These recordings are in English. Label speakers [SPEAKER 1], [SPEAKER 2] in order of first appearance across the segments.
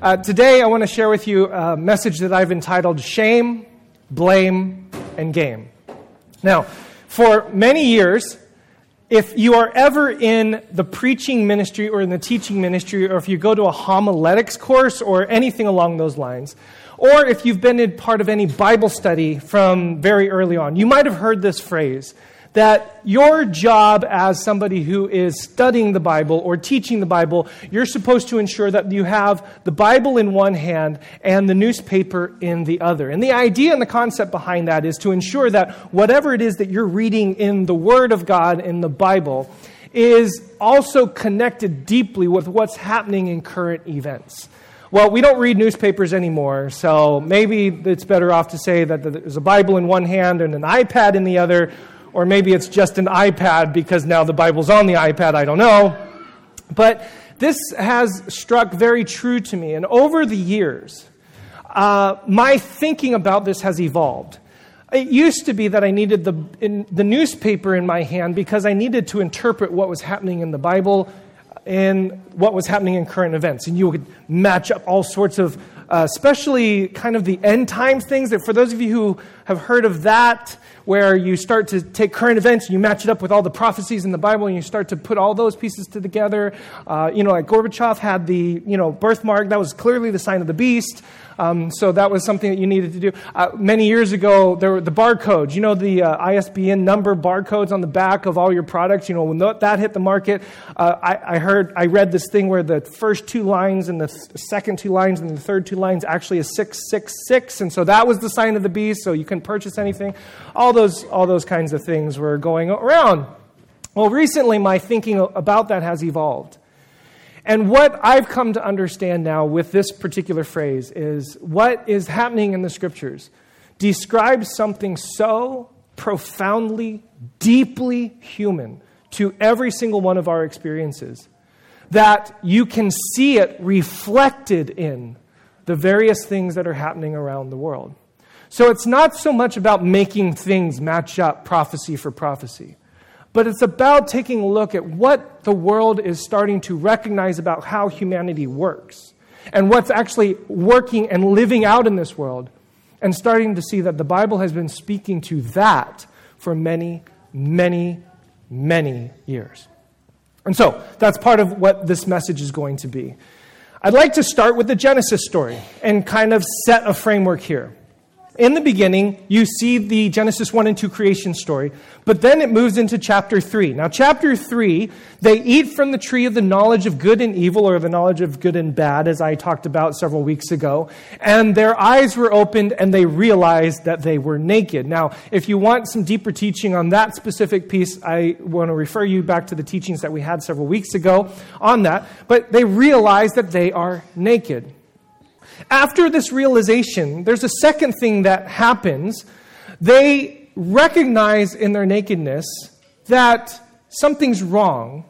[SPEAKER 1] Uh, today, I want to share with you a message that I've entitled Shame, Blame, and Game. Now, for many years, if you are ever in the preaching ministry or in the teaching ministry, or if you go to a homiletics course or anything along those lines, or if you've been in part of any Bible study from very early on, you might have heard this phrase that your job as somebody who is studying the Bible or teaching the Bible, you're supposed to ensure that you have the Bible in one hand and the newspaper in the other. And the idea and the concept behind that is to ensure that whatever it is that you're reading in the Word of God in the Bible is also connected deeply with what's happening in current events. Well, we don't read newspapers anymore, so maybe it's better off to say that there's a Bible in one hand and an iPad in the other, or maybe it's just an iPad because now the Bible's on the iPad, I don't know. But this has struck very true to me, and over the years, uh, my thinking about this has evolved. It used to be that I needed the, in, the newspaper in my hand because I needed to interpret what was happening in the Bible and what was happening in current events. And you could match up all sorts of, uh, especially kind of the end times things. That for those of you who have heard of that, where you start to take current events and you match it up with all the prophecies in the Bible and you start to put all those pieces together. Uh, you know, like Gorbachev had the, you know, birthmark. That was clearly the sign of the beast. Um, so that was something that you needed to do. Uh, many years ago, there were the barcodes. You know, the uh, ISBN number barcodes on the back of all your products. You know, when that hit the market, uh, I, I, heard, I read this thing where the first two lines and the second two lines and the third two lines actually is 666. And so that was the sign of the beast, so you couldn't purchase anything. All those, all those kinds of things were going around. Well, recently, my thinking about that has evolved. And what I've come to understand now with this particular phrase is what is happening in the scriptures describes something so profoundly, deeply human to every single one of our experiences that you can see it reflected in the various things that are happening around the world. So it's not so much about making things match up prophecy for prophecy but it's about taking a look at what the world is starting to recognize about how humanity works and what's actually working and living out in this world, and starting to see that the Bible has been speaking to that for many, many, many years. And so, that's part of what this message is going to be. I'd like to start with the Genesis story and kind of set a framework here in the beginning, you see the Genesis 1 and 2 creation story, but then it moves into chapter 3. Now, chapter 3, they eat from the tree of the knowledge of good and evil, or the knowledge of good and bad, as I talked about several weeks ago, and their eyes were opened and they realized that they were naked. Now, if you want some deeper teaching on that specific piece, I want to refer you back to the teachings that we had several weeks ago on that, but they realize that they are naked. After this realization, there's a second thing that happens. They recognize in their nakedness that something's wrong.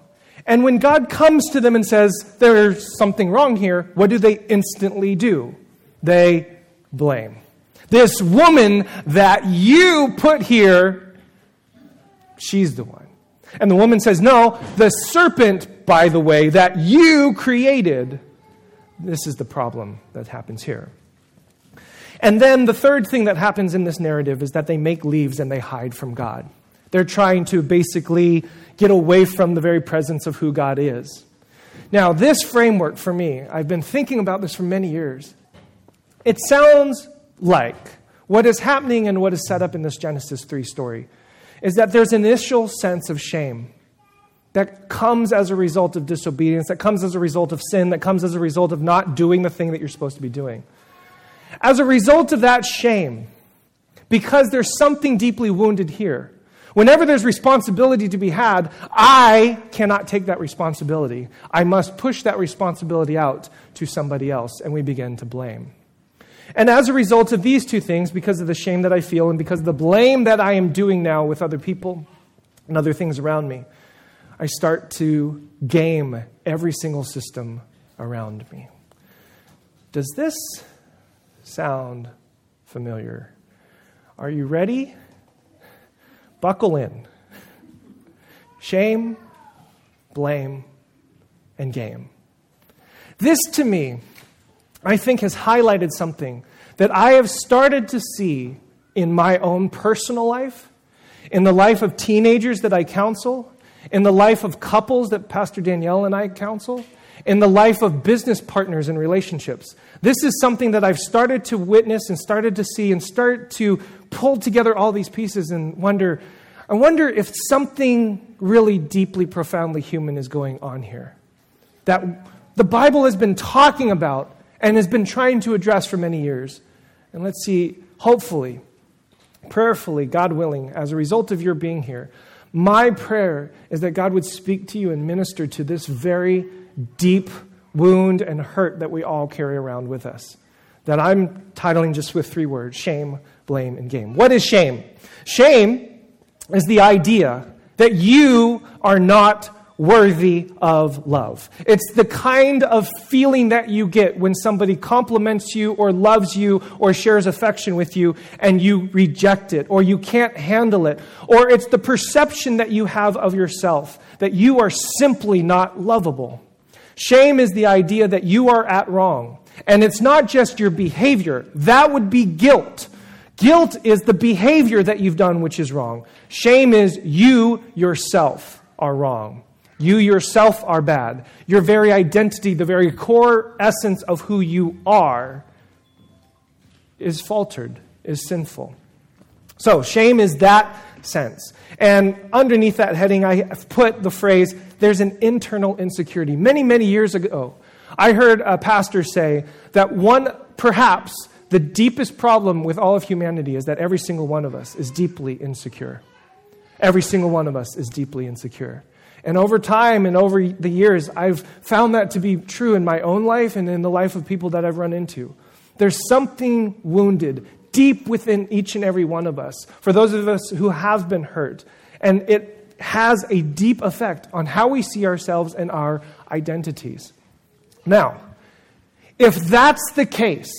[SPEAKER 1] And when God comes to them and says, There's something wrong here, what do they instantly do? They blame. This woman that you put here, she's the one. And the woman says, No, the serpent, by the way, that you created this is the problem that happens here. And then the third thing that happens in this narrative is that they make leaves and they hide from God. They're trying to basically get away from the very presence of who God is. Now, this framework for me, I've been thinking about this for many years. It sounds like what is happening and what is set up in this Genesis 3 story is that there's an initial sense of shame that comes as a result of disobedience, that comes as a result of sin, that comes as a result of not doing the thing that you're supposed to be doing. As a result of that shame, because there's something deeply wounded here, whenever there's responsibility to be had, I cannot take that responsibility. I must push that responsibility out to somebody else, and we begin to blame. And as a result of these two things, because of the shame that I feel and because of the blame that I am doing now with other people and other things around me, I start to game every single system around me. Does this sound familiar? Are you ready? Buckle in. Shame, blame, and game. This to me I think has highlighted something that I have started to see in my own personal life, in the life of teenagers that I counsel, in the life of couples that Pastor Danielle and I counsel, in the life of business partners and relationships. This is something that I've started to witness and started to see and start to pull together all these pieces and wonder I wonder if something really deeply, profoundly human is going on here. That the Bible has been talking about and has been trying to address for many years. And let's see, hopefully, prayerfully, God willing, as a result of your being here, my prayer is that God would speak to you and minister to this very deep wound and hurt that we all carry around with us. That I'm titling just with three words shame, blame, and game. What is shame? Shame is the idea that you are not worthy of love. It's the kind of feeling that you get when somebody compliments you or loves you or shares affection with you and you reject it or you can't handle it. Or it's the perception that you have of yourself that you are simply not lovable. Shame is the idea that you are at wrong. And it's not just your behavior, that would be guilt. Guilt is the behavior that you've done which is wrong. Shame is you yourself are wrong. You yourself are bad. Your very identity, the very core essence of who you are, is faltered, is sinful. So, shame is that sense. And underneath that heading, I have put the phrase, there's an internal insecurity. Many, many years ago, I heard a pastor say that one, perhaps, the deepest problem with all of humanity is that every single one of us is deeply insecure. Every single one of us is deeply insecure. And over time and over the years, I've found that to be true in my own life and in the life of people that I've run into. There's something wounded deep within each and every one of us, for those of us who have been hurt. And it has a deep effect on how we see ourselves and our identities. Now, if that's the case,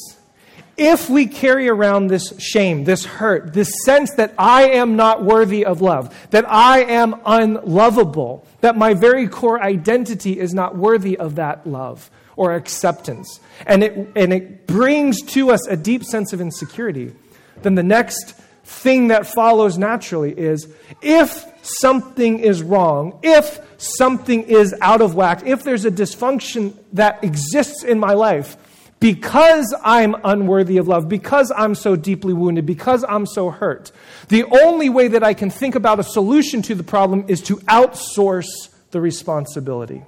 [SPEAKER 1] if we carry around this shame, this hurt, this sense that I am not worthy of love, that I am unlovable, that my very core identity is not worthy of that love or acceptance, and it, and it brings to us a deep sense of insecurity, then the next thing that follows naturally is if something is wrong, if something is out of whack, if there's a dysfunction that exists in my life, because I'm unworthy of love, because I'm so deeply wounded, because I'm so hurt, the only way that I can think about a solution to the problem is to outsource the responsibility.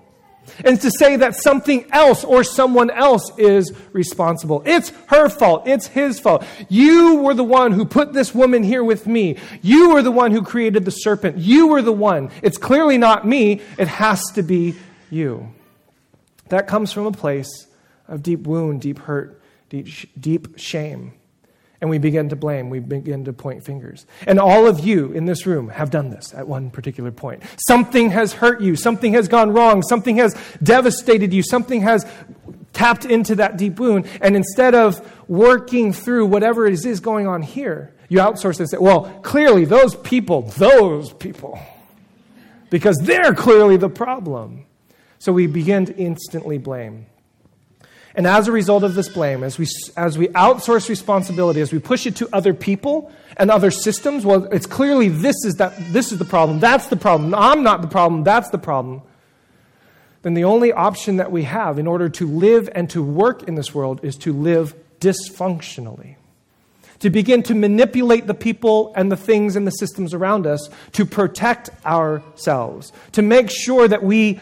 [SPEAKER 1] And to say that something else or someone else is responsible. It's her fault. It's his fault. You were the one who put this woman here with me. You were the one who created the serpent. You were the one. It's clearly not me. It has to be you. That comes from a place of deep wound, deep hurt, deep, deep shame. And we begin to blame, we begin to point fingers. And all of you in this room have done this at one particular point. Something has hurt you, something has gone wrong, something has devastated you, something has tapped into that deep wound. And instead of working through whatever it is going on here, you outsource and say, well, clearly those people, those people, because they're clearly the problem. So we begin to instantly blame. And as a result of this blame, as we, as we outsource responsibility, as we push it to other people and other systems, well, it's clearly this is, that, this is the problem, that's the problem, I'm not the problem, that's the problem. Then the only option that we have in order to live and to work in this world is to live dysfunctionally. To begin to manipulate the people and the things and the systems around us to protect ourselves, to make sure that we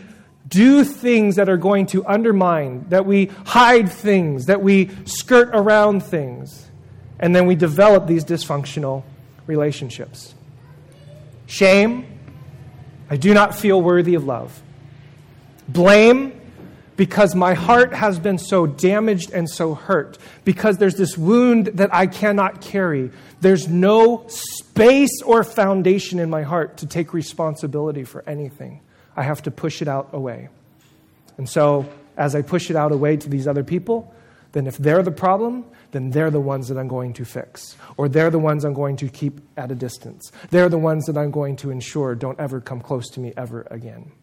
[SPEAKER 1] do things that are going to undermine, that we hide things, that we skirt around things, and then we develop these dysfunctional relationships. Shame, I do not feel worthy of love. Blame, because my heart has been so damaged and so hurt, because there's this wound that I cannot carry. There's no space or foundation in my heart to take responsibility for anything. I have to push it out away. And so, as I push it out away to these other people, then if they're the problem, then they're the ones that I'm going to fix. Or they're the ones I'm going to keep at a distance. They're the ones that I'm going to ensure don't ever come close to me ever again.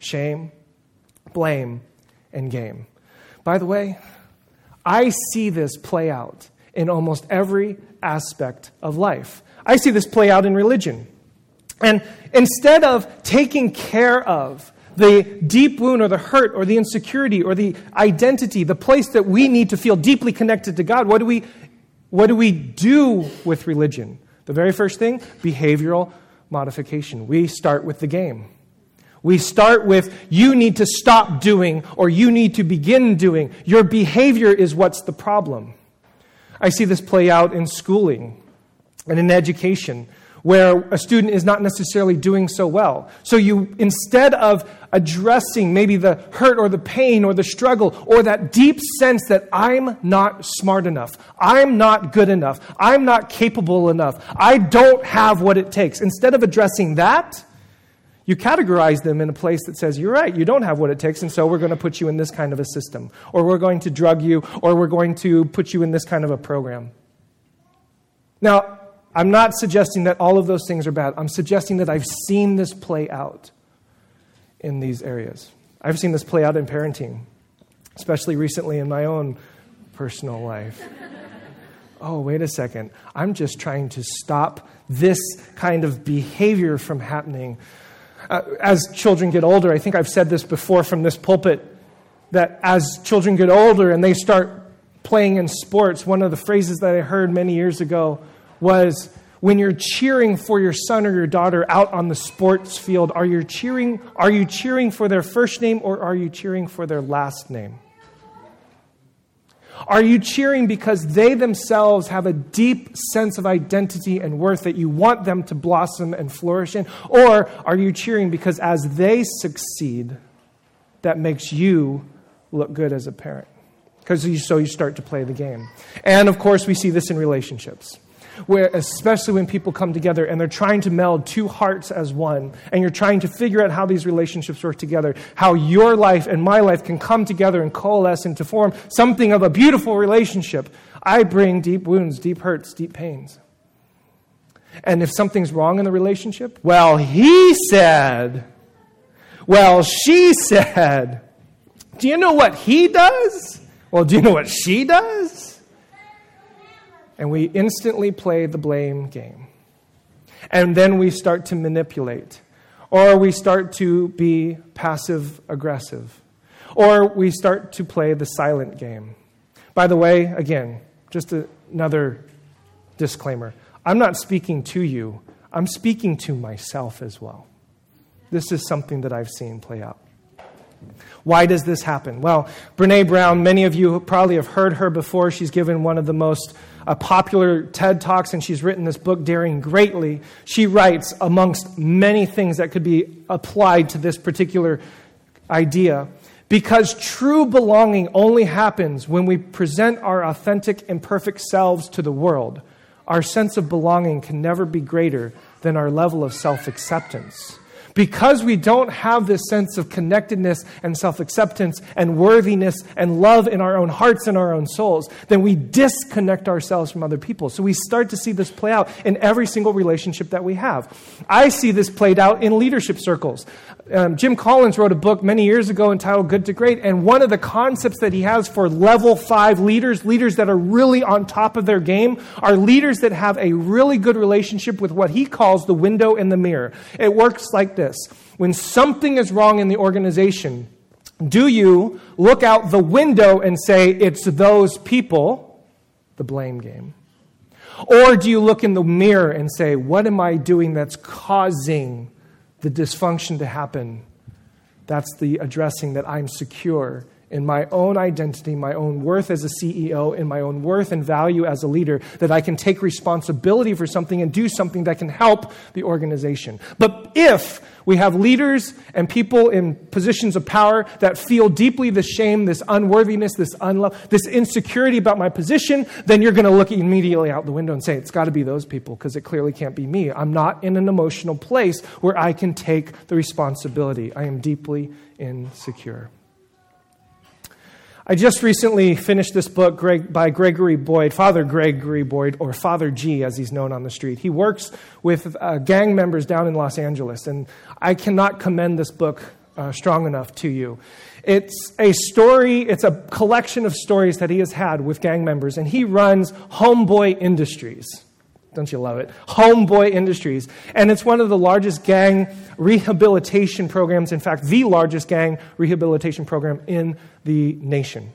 [SPEAKER 1] Shame, blame, and game. By the way, I see this play out in almost every aspect of life. I see this play out in religion. And instead of taking care of the deep wound or the hurt or the insecurity or the identity, the place that we need to feel deeply connected to God, what do we, what do, we do with religion? The very first thing behavioral modification. We start with the game. We start with, you need to stop doing or you need to begin doing. Your behavior is what's the problem. I see this play out in schooling and in education where a student is not necessarily doing so well. So you, instead of addressing maybe the hurt or the pain or the struggle or that deep sense that I'm not smart enough, I'm not good enough, I'm not capable enough, I don't have what it takes, instead of addressing that, you categorize them in a place that says, You're right, you don't have what it takes, and so we're going to put you in this kind of a system, or we're going to drug you, or we're going to put you in this kind of a program. Now, I'm not suggesting that all of those things are bad. I'm suggesting that I've seen this play out in these areas. I've seen this play out in parenting, especially recently in my own personal life. oh, wait a second. I'm just trying to stop this kind of behavior from happening uh, as children get older, I think I've said this before from this pulpit, that as children get older and they start playing in sports, one of the phrases that I heard many years ago was when you're cheering for your son or your daughter out on the sports field, are you cheering, are you cheering for their first name or are you cheering for their last name? Are you cheering because they themselves have a deep sense of identity and worth that you want them to blossom and flourish in? Or are you cheering because as they succeed, that makes you look good as a parent? Because you, so you start to play the game. And of course, we see this in relationships where especially when people come together and they're trying to meld two hearts as one, and you're trying to figure out how these relationships work together, how your life and my life can come together and coalesce and to form something of a beautiful relationship. I bring deep wounds, deep hurts, deep pains. And if something's wrong in the relationship, well, he said, well, she said, do you know what he does? Well, do you know what she does? And we instantly play the blame game. And then we start to manipulate, or we start to be passive aggressive, or we start to play the silent game. By the way, again, just another disclaimer I'm not speaking to you, I'm speaking to myself as well. This is something that I've seen play out. Why does this happen? Well, Brene Brown, many of you probably have heard her before. She's given one of the most uh, popular TED Talks, and she's written this book, Daring Greatly. She writes, amongst many things that could be applied to this particular idea, because true belonging only happens when we present our authentic and perfect selves to the world. Our sense of belonging can never be greater than our level of self acceptance. Because we don't have this sense of connectedness and self acceptance and worthiness and love in our own hearts and our own souls, then we disconnect ourselves from other people. So we start to see this play out in every single relationship that we have. I see this played out in leadership circles. Um, Jim Collins wrote a book many years ago entitled Good to Great, and one of the concepts that he has for level five leaders, leaders that are really on top of their game, are leaders that have a really good relationship with what he calls the window and the mirror. It works like this this. When something is wrong in the organization, do you look out the window and say, it's those people, the blame game? Or do you look in the mirror and say, what am I doing that's causing the dysfunction to happen? That's the addressing that I'm secure in my own identity, my own worth as a CEO, in my own worth and value as a leader, that I can take responsibility for something and do something that can help the organization. But if we have leaders and people in positions of power that feel deeply the shame, this unworthiness, this unlove, this insecurity about my position, then you're going to look immediately out the window and say, it's got to be those people because it clearly can't be me. I'm not in an emotional place where I can take the responsibility. I am deeply insecure. I just recently finished this book by Gregory Boyle, Father Gregory Boyle, or Father G, as he's known on the street. He works with uh, gang members down in Los Angeles, and I cannot commend this book uh, strong enough to you. It's a story, it's a collection of stories that he has had with gang members, and he runs Homeboy Industries. Don't you love it? Homeboy Industries. And it's one of the largest gang rehabilitation programs, in fact, the largest gang rehabilitation program in the nation.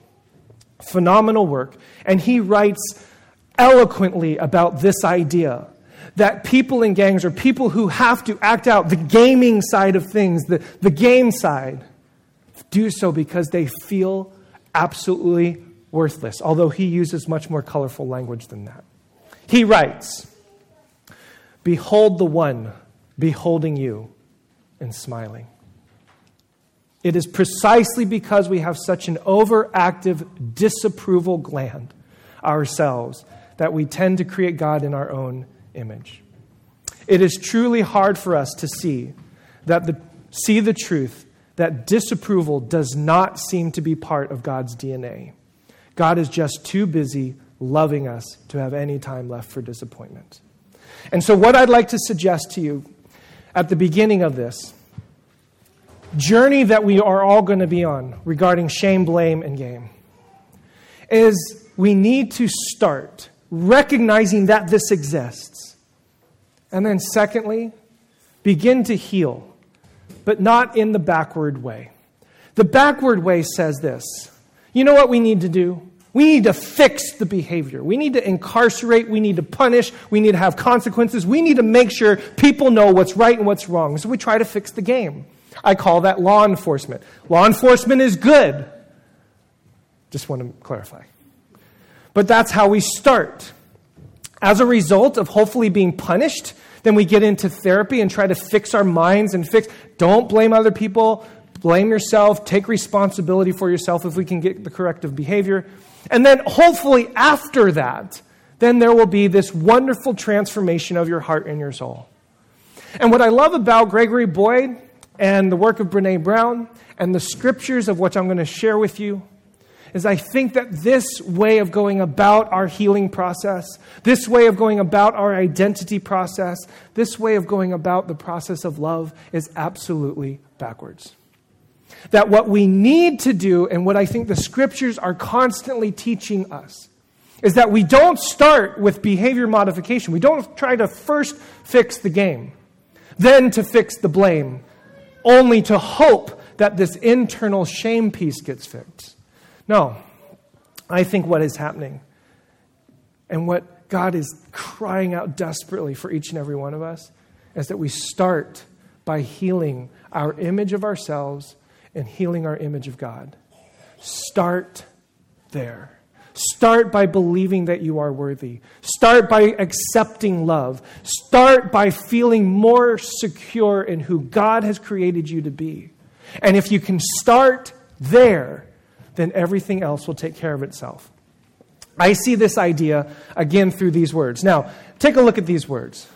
[SPEAKER 1] Phenomenal work. And he writes eloquently about this idea that people in gangs are people who have to act out the gaming side of things, the, the game side, do so because they feel absolutely worthless, although he uses much more colorful language than that. He writes, Behold the one beholding you and smiling. It is precisely because we have such an overactive disapproval gland ourselves that we tend to create God in our own image. It is truly hard for us to see that the, see the truth that disapproval does not seem to be part of God's DNA. God is just too busy loving us to have any time left for disappointment. And so, what I'd like to suggest to you at the beginning of this journey that we are all going to be on regarding shame, blame, and game is we need to start recognizing that this exists. And then, secondly, begin to heal but not in the backward way. The backward way says this you know what we need to do? We need to fix the behavior. We need to incarcerate. We need to punish. We need to have consequences. We need to make sure people know what's right and what's wrong. So we try to fix the game. I call that law enforcement. Law enforcement is good. Just want to clarify. But that's how we start. As a result of hopefully being punished, then we get into therapy and try to fix our minds and fix. Don't blame other people. Blame yourself. Take responsibility for yourself if we can get the corrective behavior. And then hopefully after that, then there will be this wonderful transformation of your heart and your soul. And what I love about Gregory Boyle and the work of Brene Brown and the scriptures of which I'm going to share with you is I think that this way of going about our healing process, this way of going about our identity process, this way of going about the process of love is absolutely backwards. That what we need to do, and what I think the scriptures are constantly teaching us, is that we don't start with behavior modification. We don't try to first fix the game, then to fix the blame, only to hope that this internal shame piece gets fixed. No, I think what is happening and what God is crying out desperately for each and every one of us is that we start by healing our image of ourselves and healing our image of God. Start there. Start by believing that you are worthy. Start by accepting love. Start by feeling more secure in who God has created you to be. And if you can start there, then everything else will take care of itself. I see this idea again through these words. Now, take a look at these words.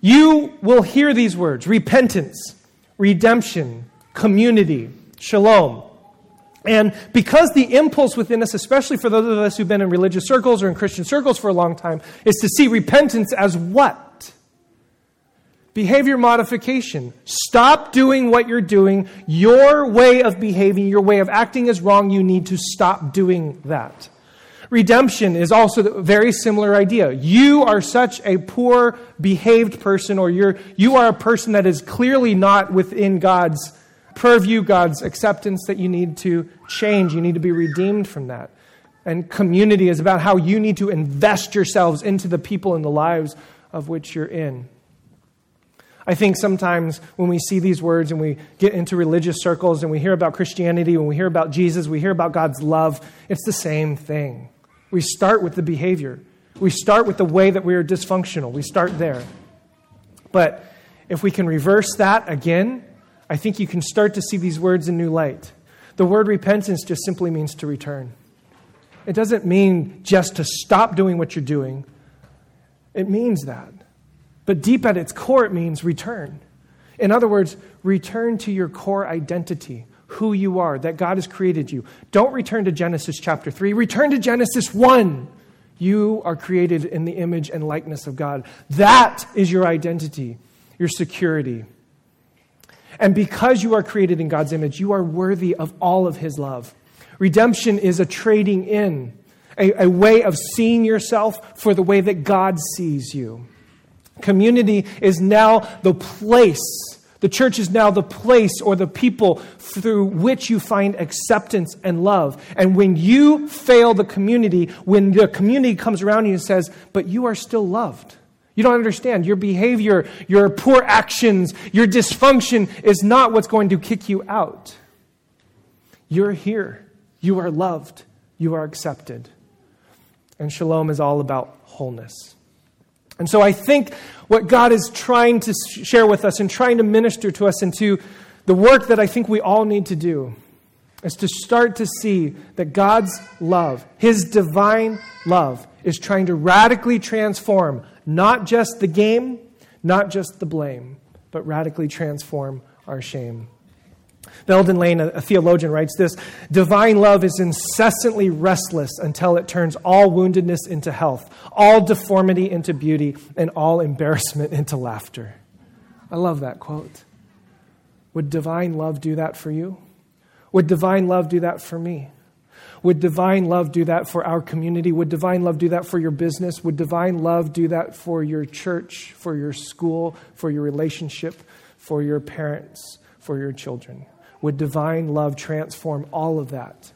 [SPEAKER 1] You will hear these words repentance, redemption, community, shalom. And because the impulse within us, especially for those of us who've been in religious circles or in Christian circles for a long time, is to see repentance as what? Behavior modification. Stop doing what you're doing. Your way of behaving, your way of acting is wrong. You need to stop doing that. Redemption is also a very similar idea. You are such a poor behaved person, or you're, you are a person that is clearly not within God's purview, God's acceptance, that you need to change. You need to be redeemed from that. And community is about how you need to invest yourselves into the people and the lives of which you're in. I think sometimes when we see these words and we get into religious circles and we hear about Christianity, when we hear about Jesus, we hear about God's love, it's the same thing. We start with the behavior, we start with the way that we are dysfunctional. We start there. But if we can reverse that again, I think you can start to see these words in new light. The word repentance just simply means to return. It doesn't mean just to stop doing what you're doing, it means that. But deep at its core, it means return. In other words, return to your core identity, who you are, that God has created you. Don't return to Genesis chapter 3, return to Genesis 1. You are created in the image and likeness of God. That is your identity, your security. And because you are created in God's image, you are worthy of all of His love. Redemption is a trading in, a, a way of seeing yourself for the way that God sees you. Community is now the place, the church is now the place or the people through which you find acceptance and love. And when you fail the community, when the community comes around you and says, But you are still loved. You don't understand. Your behavior, your poor actions, your dysfunction is not what's going to kick you out. You're here. You are loved. You are accepted. And shalom is all about wholeness. And so I think what God is trying to share with us and trying to minister to us into the work that I think we all need to do is to start to see that God's love, His divine love, is trying to radically transform not just the game, not just the blame, but radically transform our shame. Belden Lane, a theologian, writes this Divine love is incessantly restless until it turns all woundedness into health, all deformity into beauty, and all embarrassment into laughter. I love that quote. Would divine love do that for you? Would divine love do that for me? Would divine love do that for our community? Would divine love do that for your business? Would divine love do that for your church, for your school, for your relationship, for your parents, for your children? Would divine love transform all of that?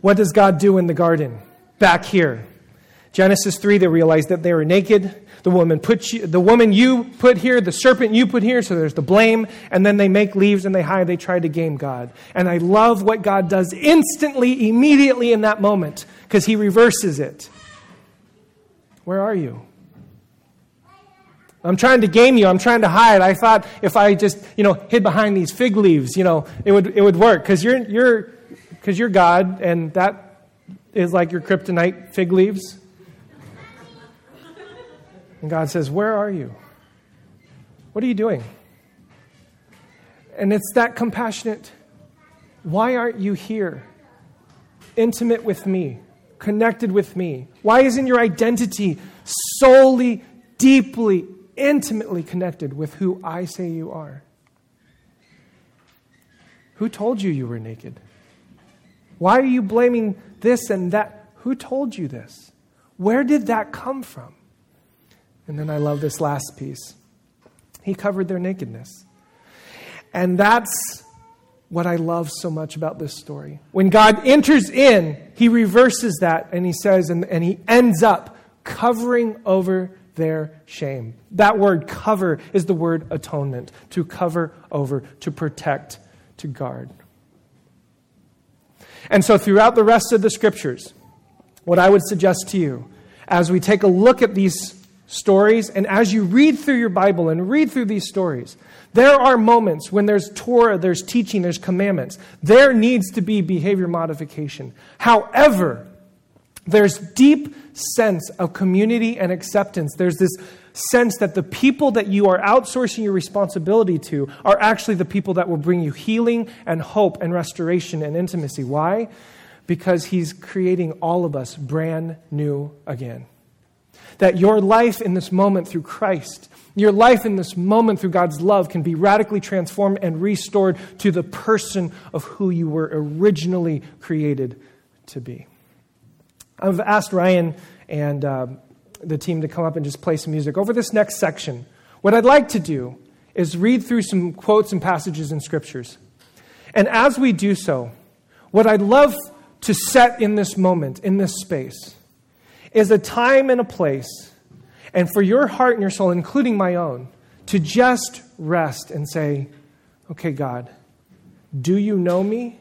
[SPEAKER 1] What does God do in the garden? Back here. Genesis 3, they realized that they were naked. The woman, put you, the woman you put here, the serpent you put here, so there's the blame. And then they make leaves and they hide. They try to game God. And I love what God does instantly, immediately in that moment, because he reverses it. Where are you? I'm trying to game you. I'm trying to hide. I thought if I just, you know, hid behind these fig leaves, you know, it would, it would work because you're, you're, because you're God and that is like your kryptonite fig leaves. And God says, Where are you? What are you doing? And it's that compassionate. Why aren't you here? Intimate with me, connected with me. Why isn't your identity solely, deeply, intimately connected with who I say you are? Who told you you were naked? Why are you blaming this and that? Who told you this? Where did that come from? And then I love this last piece. He covered their nakedness. And that's what I love so much about this story. When God enters in, he reverses that and he says, and, and he ends up covering over their shame. That word cover is the word atonement to cover over, to protect, to guard. And so, throughout the rest of the scriptures, what I would suggest to you as we take a look at these stories. And as you read through your Bible and read through these stories, there are moments when there's Torah, there's teaching, there's commandments. There needs to be behavior modification. However, there's deep sense of community and acceptance. There's this sense that the people that you are outsourcing your responsibility to are actually the people that will bring you healing and hope and restoration and intimacy. Why? Because he's creating all of us brand new again. That your life in this moment through Christ, your life in this moment through God's love can be radically transformed and restored to the person of who you were originally created to be. I've asked Ryan and uh, the team to come up and just play some music. Over this next section, what I'd like to do is read through some quotes and passages in scriptures. And as we do so, what I'd love to set in this moment, in this space, is a time and a place, and for your heart and your soul, including my own, to just rest and say, Okay, God, do you know me?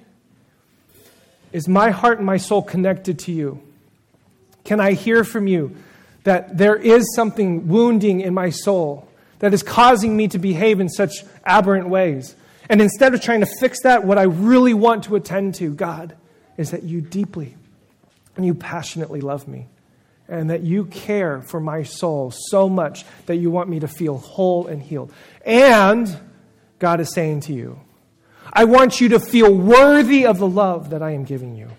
[SPEAKER 1] Is my heart and my soul connected to you? Can I hear from you that there is something wounding in my soul that is causing me to behave in such aberrant ways? And instead of trying to fix that, what I really want to attend to, God, is that you deeply and you passionately love me and that you care for my soul so much that you want me to feel whole and healed. And God is saying to you, I want you to feel worthy of the love that I am giving you.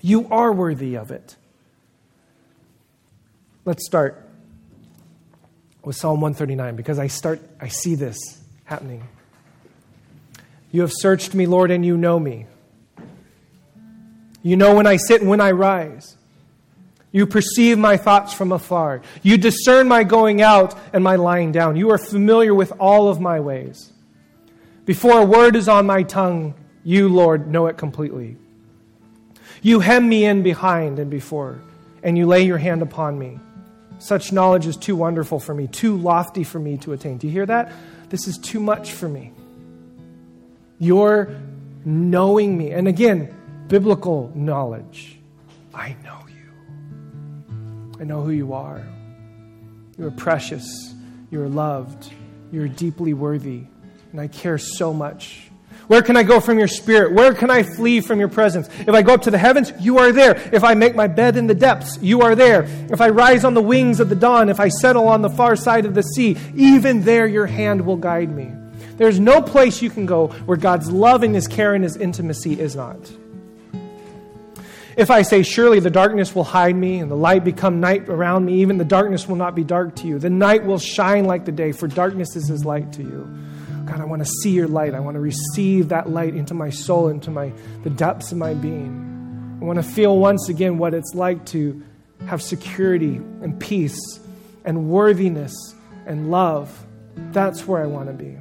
[SPEAKER 1] You are worthy of it. Let's start with Psalm 139 because I start I see this happening. You have searched me, Lord, and you know me. You know when I sit and when I rise. You perceive my thoughts from afar. You discern my going out and my lying down. You are familiar with all of my ways. Before a word is on my tongue, you, Lord, know it completely. You hem me in behind and before, and you lay your hand upon me. Such knowledge is too wonderful for me, too lofty for me to attain. Do you hear that? This is too much for me. You're knowing me. And again, biblical knowledge. I know you. I know who you are. You are precious. You are loved. You are deeply worthy. And I care so much. Where can I go from your spirit? Where can I flee from your presence? If I go up to the heavens, you are there. If I make my bed in the depths, you are there. If I rise on the wings of the dawn, if I settle on the far side of the sea, even there your hand will guide me. There's no place you can go where God's love and his care and his intimacy is not. If I say, Surely the darkness will hide me, and the light become night around me, even the darkness will not be dark to you. The night will shine like the day, for darkness is as light to you. God, I want to see your light. I want to receive that light into my soul, into my, the depths of my being. I want to feel once again what it's like to have security and peace and worthiness and love. That's where I want to be.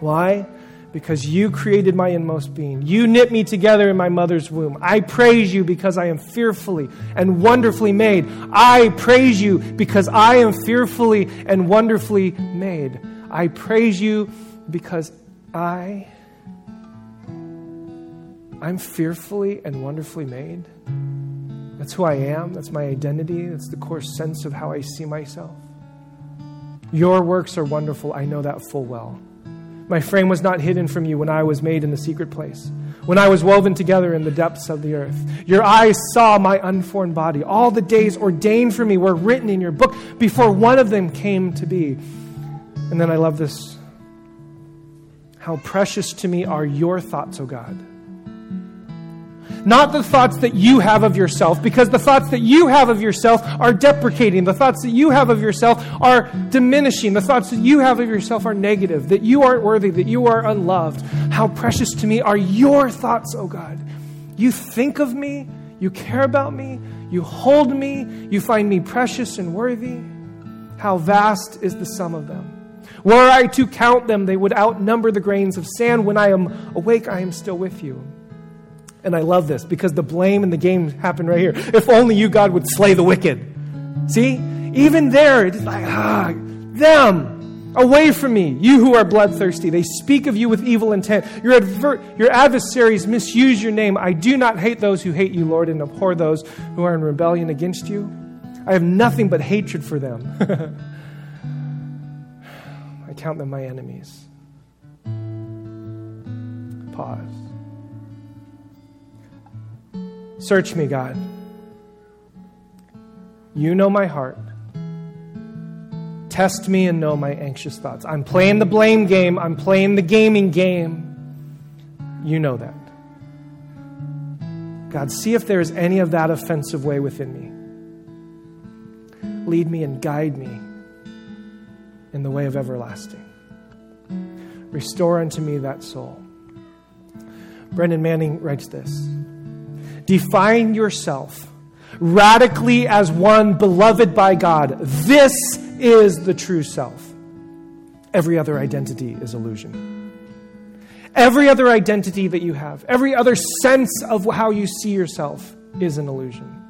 [SPEAKER 1] Why? Because you created my inmost being. You knit me together in my mother's womb. I praise you because I am fearfully and wonderfully made. I praise you because I am fearfully and wonderfully made. I praise you because I I'm fearfully and wonderfully made. That's who I am. That's my identity. That's the core sense of how I see myself. Your works are wonderful. I know that full well. My frame was not hidden from you when I was made in the secret place, when I was woven together in the depths of the earth. Your eyes saw my unformed body. All the days ordained for me were written in your book before one of them came to be. And then I love this. How precious to me are your thoughts, O God not the thoughts that you have of yourself, because the thoughts that you have of yourself are deprecating. The thoughts that you have of yourself are diminishing. The thoughts that you have of yourself are negative, that you aren't worthy, that you are unloved. How precious to me are your thoughts, O God. You think of me, you care about me, you hold me, you find me precious and worthy. How vast is the sum of them. Were I to count them, they would outnumber the grains of sand. When I am awake, I am still with you. And I love this because the blame and the game happen right here. If only you, God, would slay the wicked. See? Even there, it's like, ah, them, away from me, you who are bloodthirsty. They speak of you with evil intent. Your, adver- your adversaries misuse your name. I do not hate those who hate you, Lord, and abhor those who are in rebellion against you. I have nothing but hatred for them. I count them my enemies. Pause. Search me, God. You know my heart. Test me and know my anxious thoughts. I'm playing the blame game, I'm playing the gaming game. You know that. God, see if there is any of that offensive way within me. Lead me and guide me in the way of everlasting. Restore unto me that soul. Brennan Manning writes this. Define yourself radically as one beloved by God. This is the true self. Every other identity is illusion. Every other identity that you have, every other sense of how you see yourself is an illusion.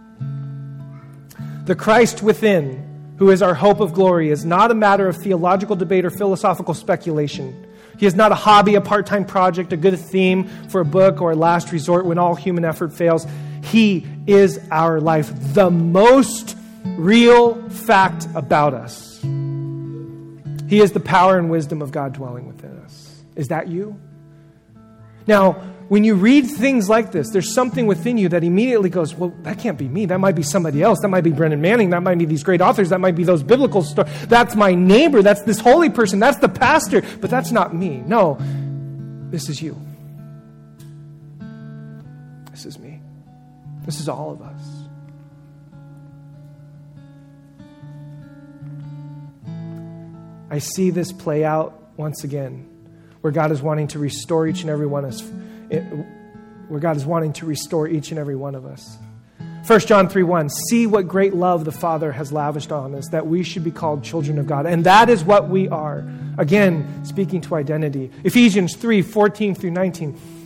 [SPEAKER 1] The Christ within, who is our hope of glory, is not a matter of theological debate or philosophical speculation. He is not a hobby, a part time project, a good theme for a book, or a last resort when all human effort fails. He is our life, the most real fact about us. He is the power and wisdom of God dwelling within us. Is that you? Now, when you read things like this, there's something within you that immediately goes, Well, that can't be me. That might be somebody else. That might be Brennan Manning. That might be these great authors. That might be those biblical stories. That's my neighbor. That's this holy person. That's the pastor. But that's not me. No, this is you. This is me. This is all of us. I see this play out once again, where God is wanting to restore each and every one of us, where God is wanting to restore each and every one of us. 1 John 3 1, see what great love the Father has lavished on us, that we should be called children of God. And that is what we are. Again, speaking to identity. Ephesians 3 14 through 19.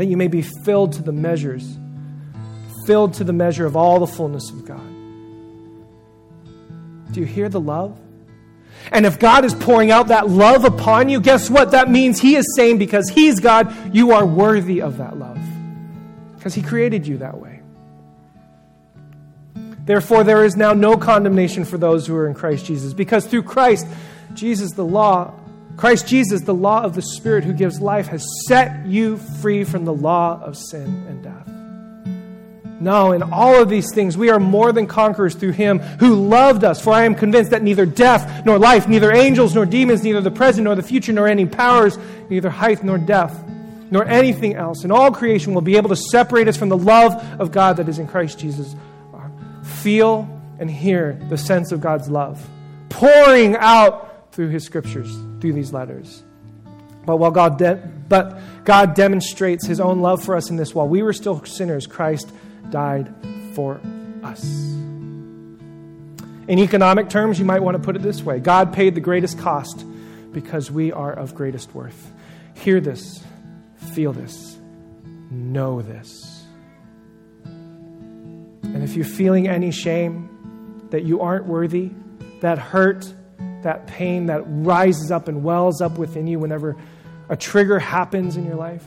[SPEAKER 1] that you may be filled to the measures, filled to the measure of all the fullness of God. Do you hear the love? And if God is pouring out that love upon you, guess what? That means He is saying, because He's God, you are worthy of that love. Because He created you that way. Therefore, there is now no condemnation for those who are in Christ Jesus, because through Christ, Jesus, the law Christ Jesus, the law of the Spirit who gives life, has set you free from the law of sin and death. No, in all of these things, we are more than conquerors through him who loved us. For I am convinced that neither death nor life, neither angels nor demons, neither the present nor the future, nor any powers, neither height nor depth, nor anything else in all creation will be able to separate us from the love of God that is in Christ Jesus. Feel and hear the sense of God's love pouring out through his scriptures, through these letters. But while God de- but God demonstrates his own love for us in this while we were still sinners, Christ died for us. In economic terms, you might want to put it this way God paid the greatest cost because we are of greatest worth. Hear this, feel this, know this. And if you're feeling any shame that you aren't worthy, that hurt, that pain that rises up and wells up within you whenever a trigger happens in your life,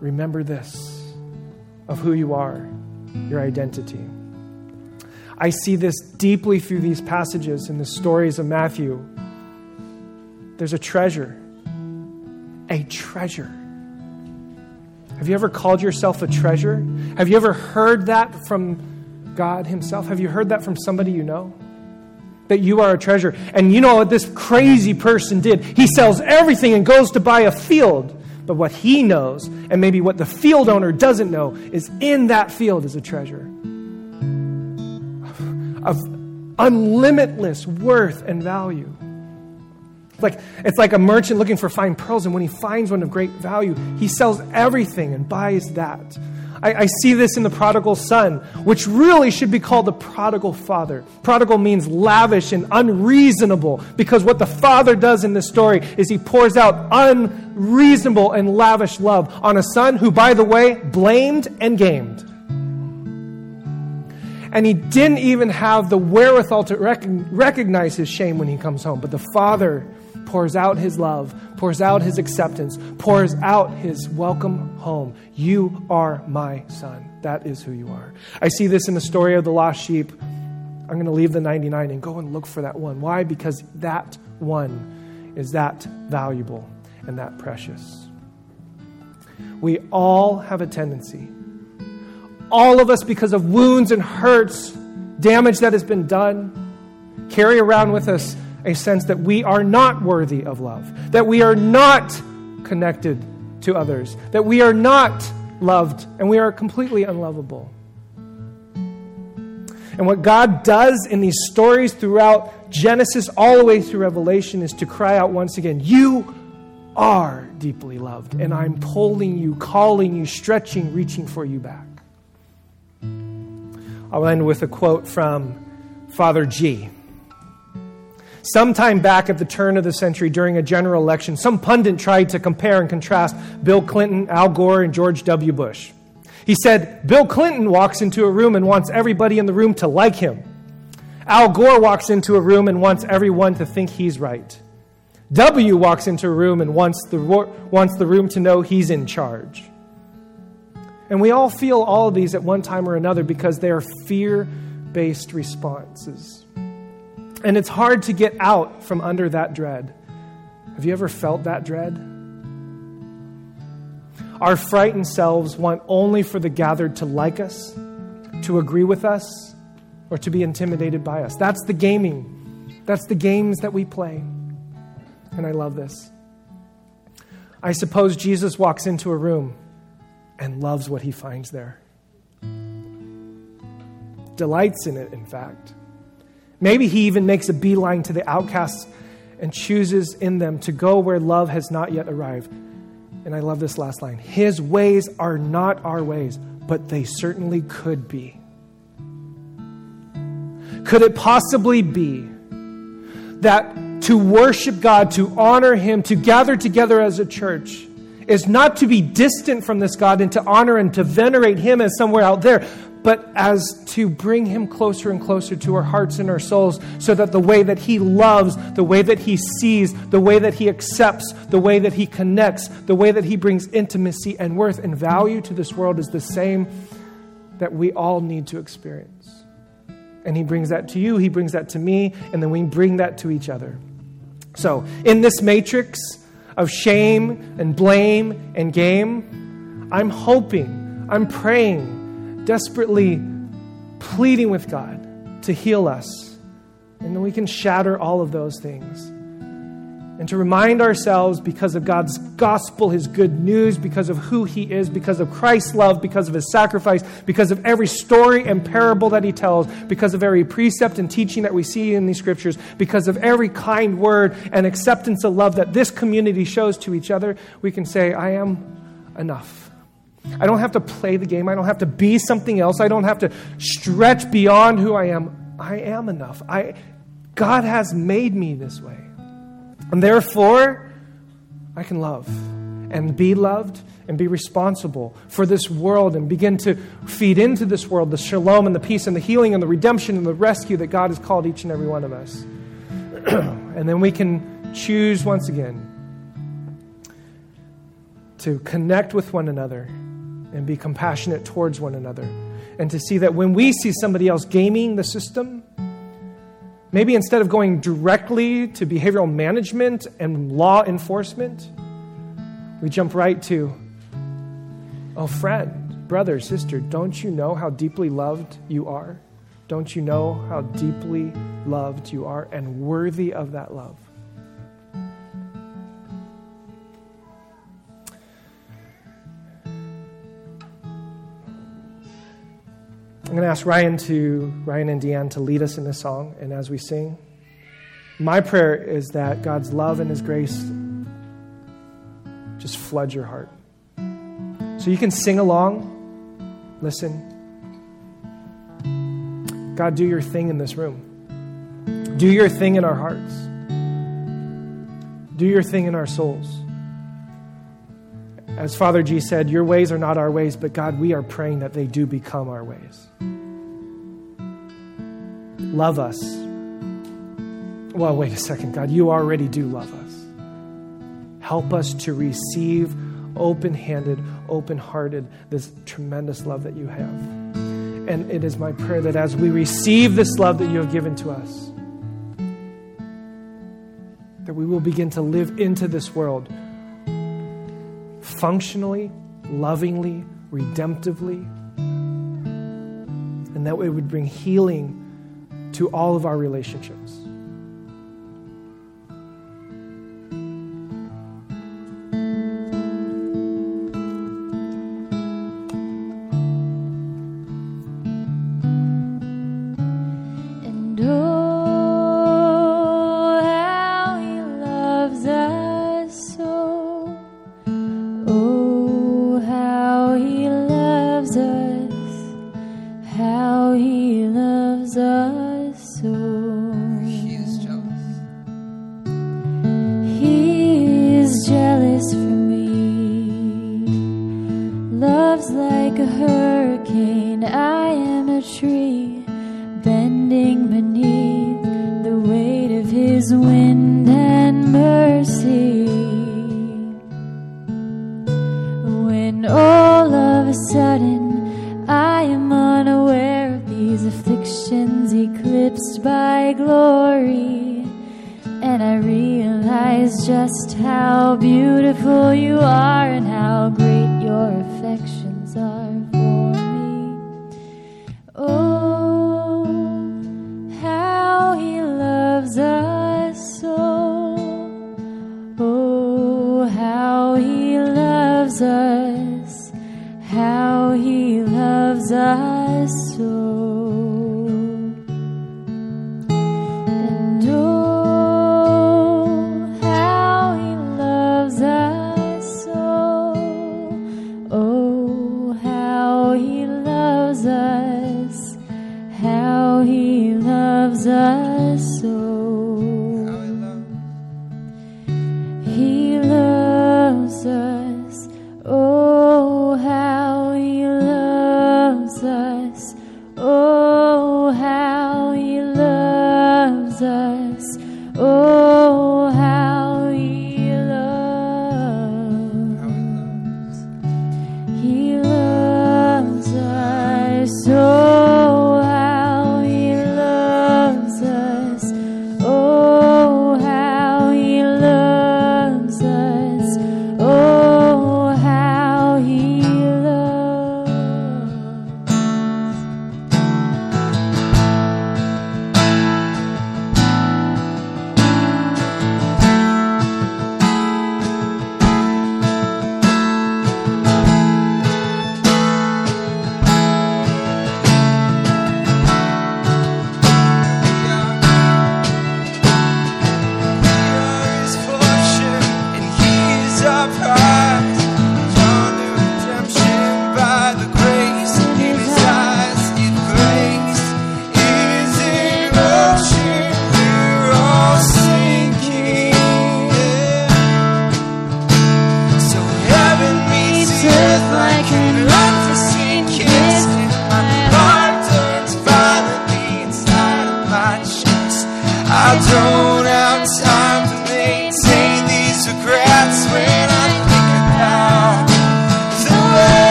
[SPEAKER 1] remember this of who you are, your identity. I see this deeply through these passages in the stories of Matthew. There's a treasure, a treasure. Have you ever called yourself a treasure? Have you ever heard that from God Himself? Have you heard that from somebody you know? That you are a treasure. And you know what this crazy person did? He sells everything and goes to buy a field. But what he knows, and maybe what the field owner doesn't know, is in that field is a treasure of unlimitless worth and value. It's like, it's like a merchant looking for fine pearls, and when he finds one of great value, he sells everything and buys that. I, I see this in the prodigal son, which really should be called the prodigal father. Prodigal means lavish and unreasonable because what the father does in this story is he pours out unreasonable and lavish love on a son who, by the way, blamed and gamed. And he didn't even have the wherewithal to rec- recognize his shame when he comes home. But the father pours out his love, pours out his acceptance, pours out his welcome home. You are my son. That is who you are. I see this in the story of the lost sheep. I'm going to leave the 99 and go and look for that one. Why? Because that one is that valuable and that precious. We all have a tendency, all of us, because of wounds and hurts, damage that has been done, carry around with us a sense that we are not worthy of love, that we are not connected to others, that we are not loved, and we are completely unlovable. And what God does in these stories throughout Genesis all the way through Revelation is to cry out once again, You are deeply loved, and I'm pulling you, calling you, stretching, reaching for you back. I'll end with a quote from Father G. Sometime back at the turn of the century during a general election, some pundit tried to compare and contrast Bill Clinton, Al Gore, and George W. Bush. He said, Bill Clinton walks into a room and wants everybody in the room to like him. Al Gore walks into a room and wants everyone to think he's right. W walks into a room and wants the, wants the room to know he's in charge. And we all feel all of these at one time or another because they are fear based responses. And it's hard to get out from under that dread Have you ever felt that dread? Our frightened selves want only for the gathered to like us, to agree with us, or to be intimidated by us. That's the gaming. That's the games that we play. And I love this. I suppose Jesus walks into a room and loves what he finds there. Delights in it, in fact. Maybe he even makes a beeline to the outcasts and chooses in them to go where love has not yet arrived. And I love this last line His ways are not our ways, but they certainly could be. Could it possibly be that to worship God, to honor Him, to gather together as a church, is not to be distant from this God and to honor and to venerate Him as somewhere out there, but as to bring Him closer and closer to our hearts and our souls so that the way that He loves, the way that He sees, the way that He accepts, the way that He connects, the way that He brings intimacy and worth and value to this world is the same that we all need to experience. And He brings that to you, He brings that to me, and then we bring that to each other. So, in this matrix of shame and blame and game, I'm hoping, I'm praying, desperately pleading with God to heal us. And then we can shatter all of those things and to remind ourselves because of God's gospel, His good news, because of who He is, because of Christ's love, because of His sacrifice, because of every story and parable that He tells, because of every precept and teaching that we see in these scriptures, because of every kind word and acceptance of love that this community shows to each other, we can say, I am enough. I don't have to play the game. I don't have to be something else. I don't have to stretch beyond who I am. I am enough. I, God has made me this way. And therefore, I can love and be loved and be responsible for this world and begin to feed into this world the shalom and the peace and the healing and the redemption and the rescue that God has called each and every one of us. and then we can choose once again to connect with one another and be compassionate towards one another. And to see that when we see somebody else gaming the system, Maybe instead of going directly to behavioral management and law enforcement, we jump right to, oh, friend, brother, sister, don't you know how deeply loved you are? Don't you know how deeply loved you are and worthy of that love? I'm going to ask Ryan to Ryan and Deanne to lead us in this song, and as we sing, my prayer is that God's love and His grace just flood your heart. So you can sing along, listen. God, do your thing in this room. Do your thing in our hearts. Do your thing in our souls. As Father G said, your ways are not our ways, but God, we are praying that they do become our ways. Love us. Well, wait a second, God, you already do love us. Help us to receive open handed, open hearted this tremendous love that you have. And it is my prayer that as we receive this love that you have given to us, that we will begin to live into this world functionally, lovingly, redemptively, and that way it would bring healing to all of our relationships.
[SPEAKER 2] Us, how he loves us so.